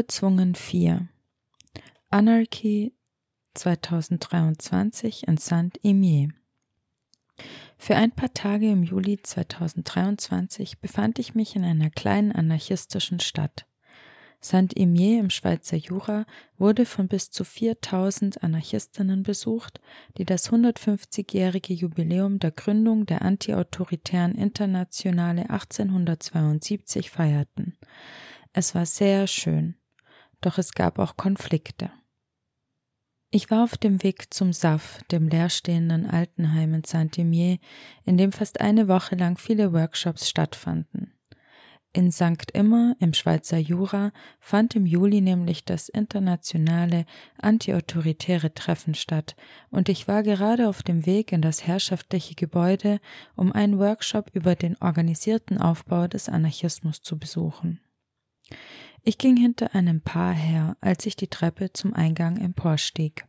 Ungezwungen 4 Anarchy 2023 in Saint-Imier Für ein paar Tage im Juli 2023 befand ich mich in einer kleinen anarchistischen Stadt. Saint-Imier im Schweizer Jura wurde von bis zu 4000 Anarchistinnen besucht, die das 150-jährige Jubiläum der Gründung der antiautoritären Internationale 1872 feierten. Es war sehr schön, doch es gab auch Konflikte. Ich war auf dem Weg zum SAF, dem leerstehenden Altenheim in Saint-Imier, in dem fast eine Woche lang viele Workshops stattfanden. In St. Immer im Schweizer Jura fand im Juli nämlich das internationale antiautoritäre Treffen statt, und ich war gerade auf dem Weg in das herrschaftliche Gebäude, um einen Workshop über den organisierten Aufbau des Anarchismus zu besuchen. Ich ging hinter einem Paar her, als ich die Treppe zum Eingang emporstieg.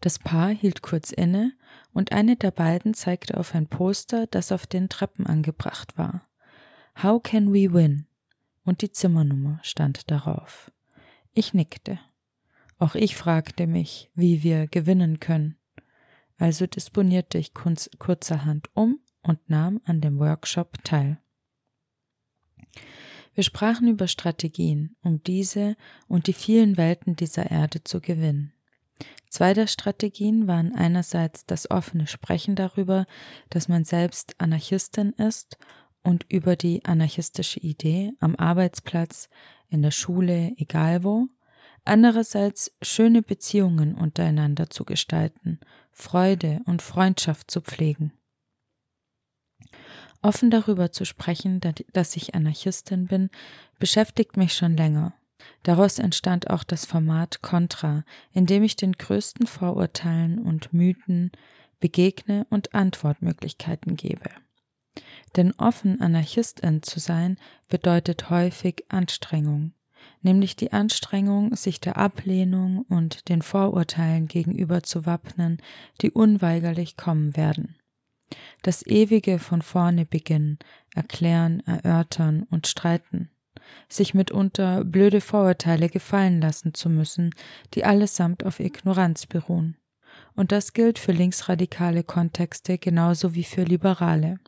Das Paar hielt kurz inne, und eine der beiden zeigte auf ein Poster, das auf den Treppen angebracht war. How can we win? Und die Zimmernummer stand darauf. Ich nickte. Auch ich fragte mich, wie wir gewinnen können. Also disponierte ich kurzerhand um und nahm an dem Workshop teil. Wir sprachen über Strategien, um diese und die vielen Welten dieser Erde zu gewinnen. Zwei der Strategien waren einerseits das offene Sprechen darüber, dass man selbst Anarchistin ist und über die anarchistische Idee am Arbeitsplatz, in der Schule, egal wo, andererseits schöne Beziehungen untereinander zu gestalten, Freude und Freundschaft zu pflegen. Offen darüber zu sprechen, dass ich Anarchistin bin, beschäftigt mich schon länger. Daraus entstand auch das Format Contra, in dem ich den größten Vorurteilen und Mythen begegne und Antwortmöglichkeiten gebe. Denn offen Anarchistin zu sein bedeutet häufig Anstrengung, nämlich die Anstrengung, sich der Ablehnung und den Vorurteilen gegenüber zu wappnen, die unweigerlich kommen werden das ewige von vorne beginnen, erklären, erörtern und streiten, sich mitunter blöde Vorurteile gefallen lassen zu müssen, die allesamt auf Ignoranz beruhen. Und das gilt für linksradikale Kontexte genauso wie für liberale.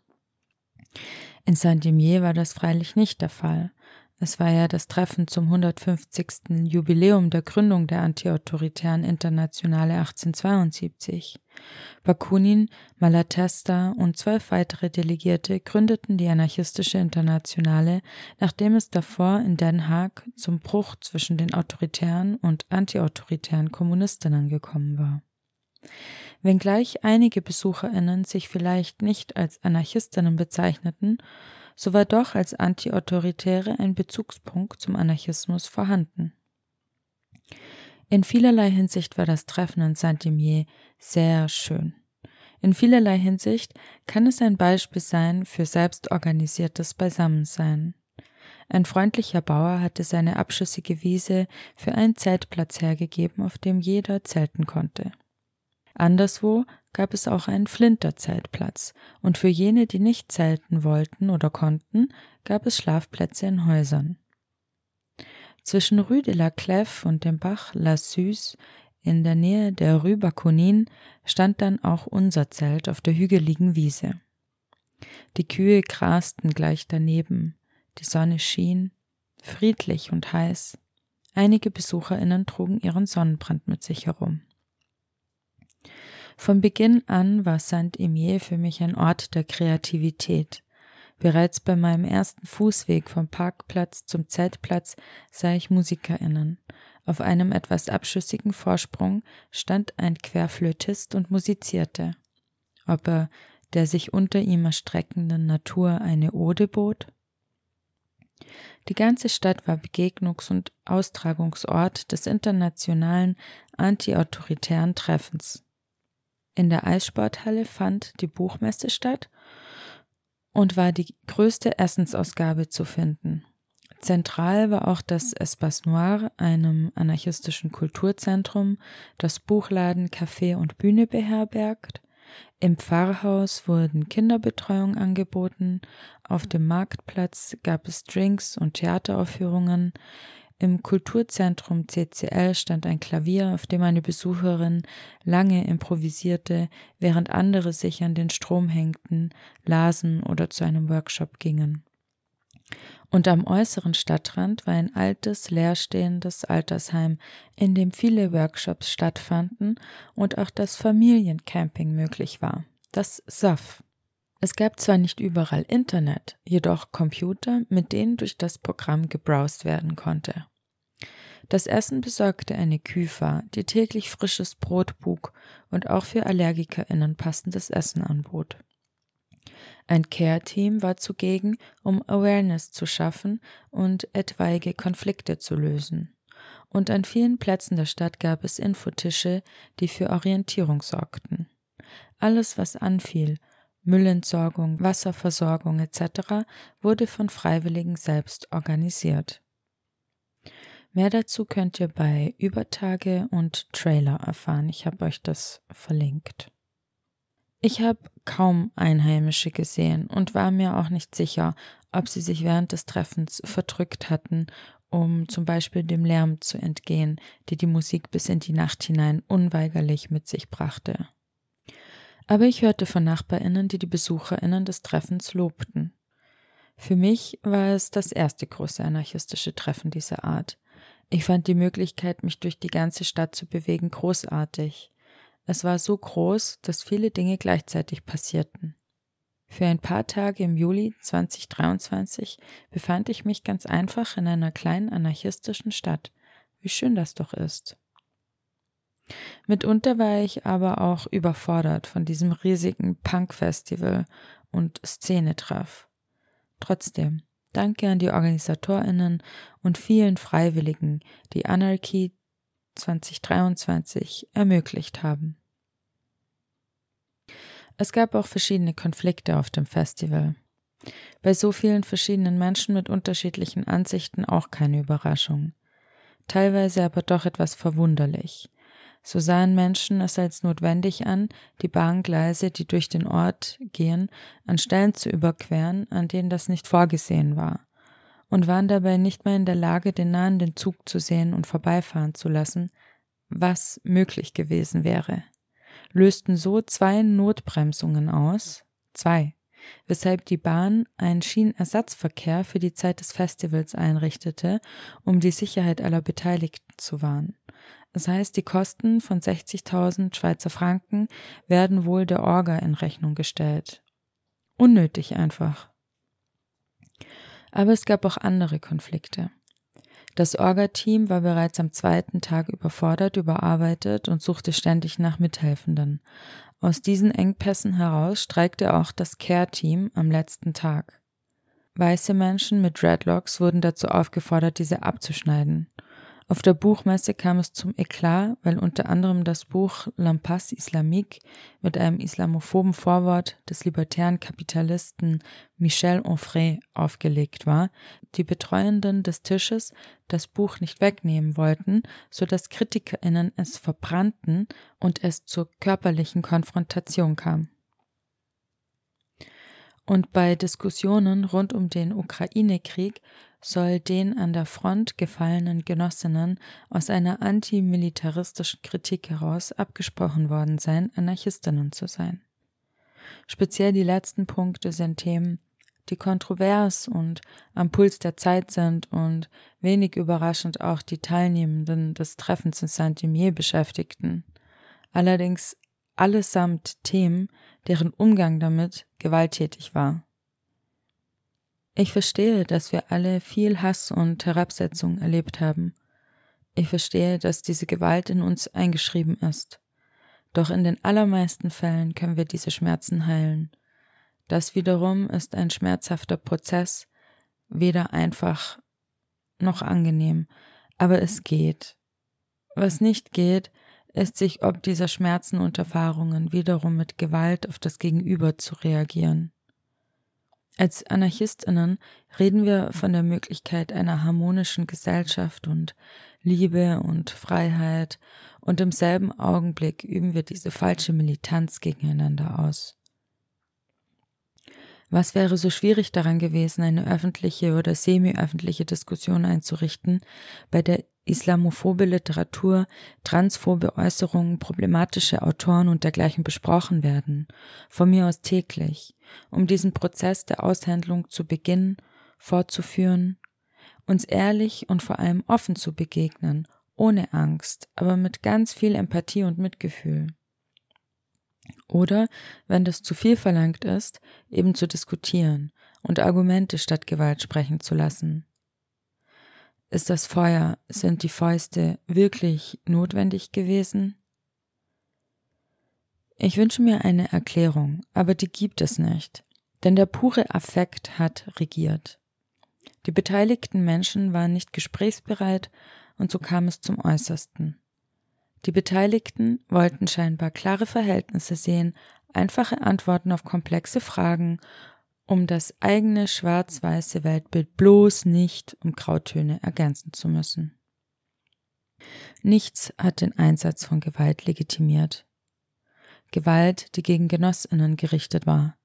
In Saint-Demier war das freilich nicht der Fall. Es war ja das Treffen zum 150. Jubiläum der Gründung der antiautoritären Internationale 1872. Bakunin, Malatesta und zwölf weitere Delegierte gründeten die anarchistische Internationale, nachdem es davor in Den Haag zum Bruch zwischen den autoritären und antiautoritären Kommunistinnen gekommen war. Wenngleich einige BesucherInnen sich vielleicht nicht als Anarchistinnen bezeichneten, so war doch als Antiautoritäre ein Bezugspunkt zum Anarchismus vorhanden. In vielerlei Hinsicht war das Treffen in Saint-Imier sehr schön. In vielerlei Hinsicht kann es ein Beispiel sein für selbstorganisiertes Beisammensein. Ein freundlicher Bauer hatte seine abschüssige Wiese für einen Zeltplatz hergegeben, auf dem jeder zelten konnte. Anderswo gab es auch einen Flinterzeltplatz, und für jene, die nicht zelten wollten oder konnten, gab es Schlafplätze in Häusern. Zwischen Rue de la Clef und dem Bach La Suze in der Nähe der Rue Bakunin stand dann auch unser Zelt auf der hügeligen Wiese. Die Kühe grasten gleich daneben, die Sonne schien, friedlich und heiß. Einige BesucherInnen trugen ihren Sonnenbrand mit sich herum. Von Beginn an war Saint-Imier für mich ein Ort der Kreativität. Bereits bei meinem ersten Fußweg vom Parkplatz zum Zeltplatz sah ich MusikerInnen. Auf einem etwas abschüssigen Vorsprung stand ein Querflötist und musizierte. Ob er der sich unter ihm erstreckenden Natur eine Ode bot? Die ganze Stadt war Begegnungs- und Austragungsort des internationalen antiautoritären Treffens. In der Eissporthalle fand die Buchmesse statt und war die größte Essensausgabe zu finden. Zentral war auch das Espace Noir, einem anarchistischen Kulturzentrum, das Buchladen, Café und Bühne beherbergt. Im Pfarrhaus wurden Kinderbetreuung angeboten, auf dem Marktplatz gab es Drinks und Theateraufführungen, Im Kulturzentrum CCL stand ein Klavier, auf dem eine Besucherin lange improvisierte, während andere sich an den Strom hängten, lasen oder zu einem Workshop gingen. Und am äußeren Stadtrand war ein altes, leerstehendes Altersheim, in dem viele Workshops stattfanden und auch das Familiencamping möglich war, das SAF. Es gab zwar nicht überall Internet, jedoch Computer, mit denen durch das Programm gebrowst werden konnte. Das Essen besorgte eine Küfer, die täglich frisches Brot bug und auch für AllergikerInnen passendes Essen anbot. Ein Care-Team war zugegen, um Awareness zu schaffen und etwaige Konflikte zu lösen. Und an vielen Plätzen der Stadt gab es Infotische, die für Orientierung sorgten. Alles, was anfiel, Müllentsorgung, Wasserversorgung etc., wurde von Freiwilligen selbst organisiert. Mehr dazu könnt ihr bei Übertage und Trailer erfahren. Ich habe euch das verlinkt. Ich habe kaum Einheimische gesehen und war mir auch nicht sicher, ob sie sich während des Treffens verdrückt hatten, um zum Beispiel dem Lärm zu entgehen, die die Musik bis in die Nacht hinein unweigerlich mit sich brachte. Aber ich hörte von Nachbarinnen, die die Besucherinnen des Treffens lobten. Für mich war es das erste große anarchistische Treffen dieser Art. Ich fand die Möglichkeit, mich durch die ganze Stadt zu bewegen, großartig. Es war so groß, dass viele Dinge gleichzeitig passierten. Für ein paar Tage im Juli 2023 befand ich mich ganz einfach in einer kleinen anarchistischen Stadt. Wie schön das doch ist. Mitunter war ich aber auch überfordert von diesem riesigen Punk-Festival und Szenetreff. Trotzdem, danke an die OrganisatorInnen und vielen Freiwilligen, die Anarchy 2023 ermöglicht haben. Es gab auch verschiedene Konflikte auf dem Festival. Bei so vielen verschiedenen Menschen mit unterschiedlichen Ansichten auch keine Überraschung. Teilweise aber doch etwas verwunderlich. So sahen Menschen es als notwendig an, die Bahngleise, die durch den Ort gehen, an Stellen zu überqueren, an denen das nicht vorgesehen war, und waren dabei nicht mehr in der Lage, den nahenden Zug zu sehen und vorbeifahren zu lassen, was möglich gewesen wäre, lösten so zwei Notbremsungen aus, zwei, weshalb die Bahn einen Schienenersatzverkehr für die Zeit des Festivals einrichtete, um die Sicherheit aller Beteiligten zu wahren. Das heißt, die Kosten von 60.000 Schweizer Franken werden wohl der Orga in Rechnung gestellt. Unnötig einfach. Aber es gab auch andere Konflikte. Das Orga-Team war bereits am zweiten Tag überfordert, überarbeitet und suchte ständig nach Mithelfenden. Aus diesen Engpässen heraus streikte auch das Care-Team am letzten Tag. Weiße Menschen mit Dreadlocks wurden dazu aufgefordert, diese abzuschneiden. Auf der Buchmesse kam es zum Eklat, weil unter anderem das Buch L'Impasse Islamique mit einem islamophoben Vorwort des libertären Kapitalisten Michel Onfray aufgelegt war, die Betreuenden des Tisches das Buch nicht wegnehmen wollten, so dass KritikerInnen es verbrannten und es zur körperlichen Konfrontation kam. Und bei Diskussionen rund um den Ukraine-Krieg soll den an der Front gefallenen Genossinnen aus einer antimilitaristischen Kritik heraus abgesprochen worden sein, Anarchistinnen zu sein. Speziell die letzten Punkte sind Themen, die kontrovers und am Puls der Zeit sind und wenig überraschend auch die Teilnehmenden des Treffens in Saint-Imier beschäftigten. Allerdings allesamt Themen, deren Umgang damit gewalttätig war. Ich verstehe, dass wir alle viel Hass und Herabsetzung erlebt haben. Ich verstehe, dass diese Gewalt in uns eingeschrieben ist. Doch in den allermeisten Fällen können wir diese Schmerzen heilen. Das wiederum ist ein schmerzhafter Prozess, weder einfach noch angenehm, aber es geht. Was nicht geht, ist sich ob dieser Schmerzen und Erfahrungen wiederum mit Gewalt auf das Gegenüber zu reagieren. Als Anarchistinnen reden wir von der Möglichkeit einer harmonischen Gesellschaft und Liebe und Freiheit und im selben Augenblick üben wir diese falsche Militanz gegeneinander aus. Was wäre so schwierig daran gewesen, eine öffentliche oder semi-öffentliche Diskussion einzurichten, bei der islamophobe Literatur, transphobe Äußerungen, problematische Autoren und dergleichen besprochen werden, von mir aus täglich, um diesen Prozess der Aushändlung zu beginnen, fortzuführen, uns ehrlich und vor allem offen zu begegnen, ohne Angst, aber mit ganz viel Empathie und Mitgefühl. Oder, wenn das zu viel verlangt ist, eben zu diskutieren und Argumente statt Gewalt sprechen zu lassen. Ist das Feuer, sind die Fäuste wirklich notwendig gewesen? Ich wünsche mir eine Erklärung, aber die gibt es nicht, denn der pure Affekt hat regiert. Die beteiligten Menschen waren nicht gesprächsbereit und so kam es zum Äußersten. Die Beteiligten wollten scheinbar klare Verhältnisse sehen, einfache Antworten auf komplexe Fragen, um das eigene schwarz-weiße Weltbild bloß nicht um Grautöne ergänzen zu müssen. Nichts hat den Einsatz von Gewalt legitimiert. Gewalt, die gegen Genossinnen gerichtet war.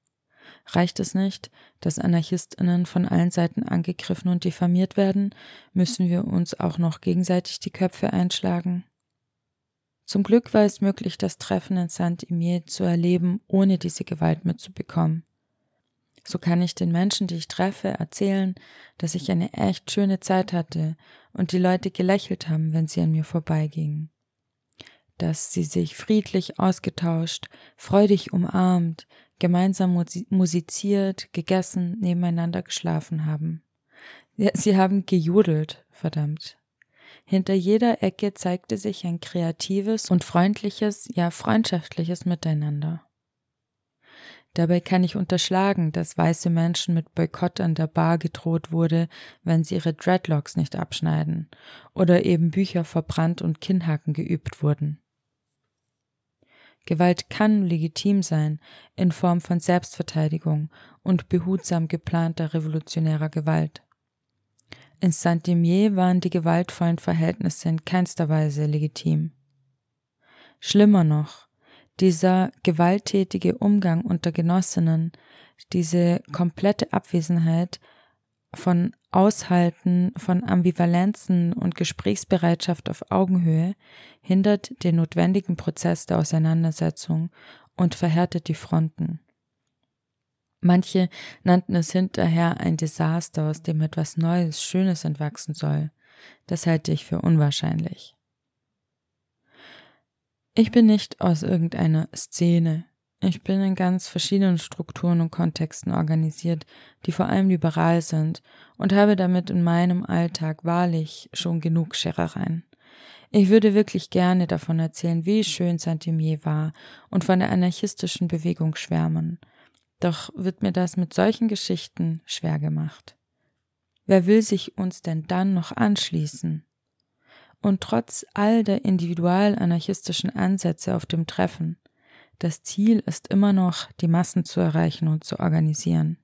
Reicht es nicht, dass Anarchistinnen von allen Seiten angegriffen und diffamiert werden, müssen wir uns auch noch gegenseitig die Köpfe einschlagen? Zum Glück war es möglich, das Treffen in Saint-Imier zu erleben, ohne diese Gewalt mitzubekommen. So kann ich den Menschen, die ich treffe, erzählen, dass ich eine echt schöne Zeit hatte und die Leute gelächelt haben, wenn sie an mir vorbeigingen. Dass sie sich friedlich ausgetauscht, freudig umarmt, gemeinsam musiziert, gegessen, nebeneinander geschlafen haben. Sie haben gejudelt, verdammt. Hinter jeder Ecke zeigte sich ein kreatives und freundliches, ja freundschaftliches Miteinander. Dabei kann ich unterschlagen, dass weiße Menschen mit Boykott an der Bar gedroht wurde, wenn sie ihre Dreadlocks nicht abschneiden, oder eben Bücher verbrannt und Kinnhaken geübt wurden. Gewalt kann legitim sein in Form von Selbstverteidigung und behutsam geplanter revolutionärer Gewalt. In Saint-Demier waren die gewaltvollen Verhältnisse in keinster Weise legitim. Schlimmer noch, dieser gewalttätige Umgang unter Genossinnen, diese komplette Abwesenheit von Aushalten von Ambivalenzen und Gesprächsbereitschaft auf Augenhöhe hindert den notwendigen Prozess der Auseinandersetzung und verhärtet die Fronten. Manche nannten es hinterher ein Desaster, aus dem etwas Neues, Schönes entwachsen soll. Das halte ich für unwahrscheinlich. Ich bin nicht aus irgendeiner Szene. Ich bin in ganz verschiedenen Strukturen und Kontexten organisiert, die vor allem liberal sind, und habe damit in meinem Alltag wahrlich schon genug Scherereien. Ich würde wirklich gerne davon erzählen, wie schön Saint-Imier war und von der anarchistischen Bewegung schwärmen. Doch wird mir das mit solchen Geschichten schwer gemacht. Wer will sich uns denn dann noch anschließen? Und trotz all der individual-anarchistischen Ansätze auf dem Treffen, das Ziel ist immer noch, die Massen zu erreichen und zu organisieren.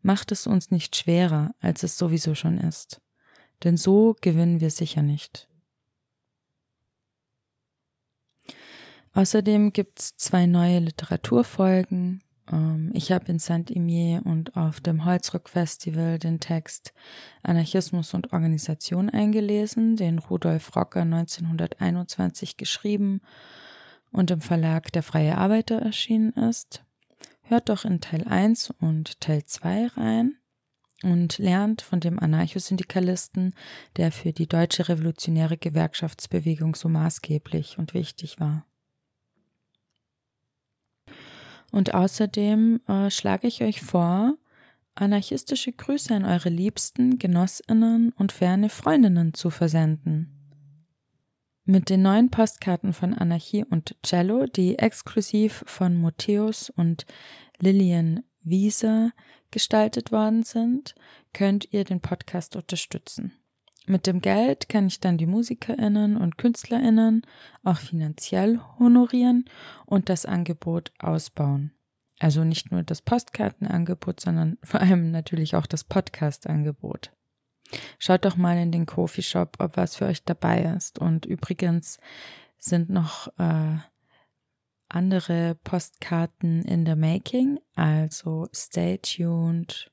Macht es uns nicht schwerer, als es sowieso schon ist. Denn so gewinnen wir sicher nicht. Außerdem gibt's zwei neue Literaturfolgen, ich habe in Saint-Imier und auf dem Holzrück-Festival den Text Anarchismus und Organisation eingelesen, den Rudolf Rocker 1921 geschrieben und im Verlag Der Freie Arbeiter erschienen ist. Hört doch in Teil 1 und Teil 2 rein und lernt von dem Anarchosyndikalisten, der für die deutsche revolutionäre Gewerkschaftsbewegung so maßgeblich und wichtig war. Und außerdem äh, schlage ich euch vor, anarchistische Grüße an eure Liebsten, Genossinnen und ferne Freundinnen zu versenden. Mit den neuen Postkarten von Anarchie und Cello, die exklusiv von Motheus und Lillian Wieser gestaltet worden sind, könnt ihr den Podcast unterstützen. Mit dem Geld kann ich dann die Musikerinnen und Künstlerinnen auch finanziell honorieren und das Angebot ausbauen. Also nicht nur das Postkartenangebot, sondern vor allem natürlich auch das Podcast-Angebot. Schaut doch mal in den Coffee Shop, ob was für euch dabei ist. Und übrigens sind noch äh, andere Postkarten in the making, also stay tuned.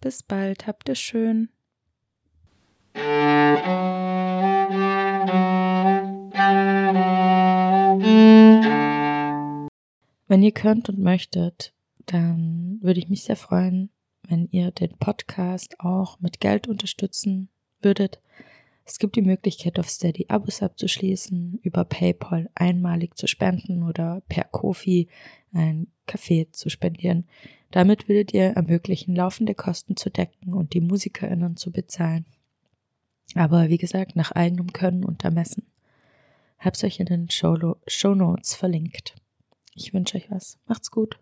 Bis bald, habt es schön. Wenn ihr könnt und möchtet, dann würde ich mich sehr freuen, wenn ihr den Podcast auch mit Geld unterstützen würdet. Es gibt die Möglichkeit, auf Steady Abos abzuschließen, über PayPal einmalig zu spenden oder per Kofi ein Kaffee zu spendieren. Damit würdet ihr ermöglichen, laufende Kosten zu decken und die MusikerInnen zu bezahlen. Aber wie gesagt, nach eigenem Können und Ermessen. Hab's euch in den Show, Show Notes verlinkt. Ich wünsche euch was. Macht's gut.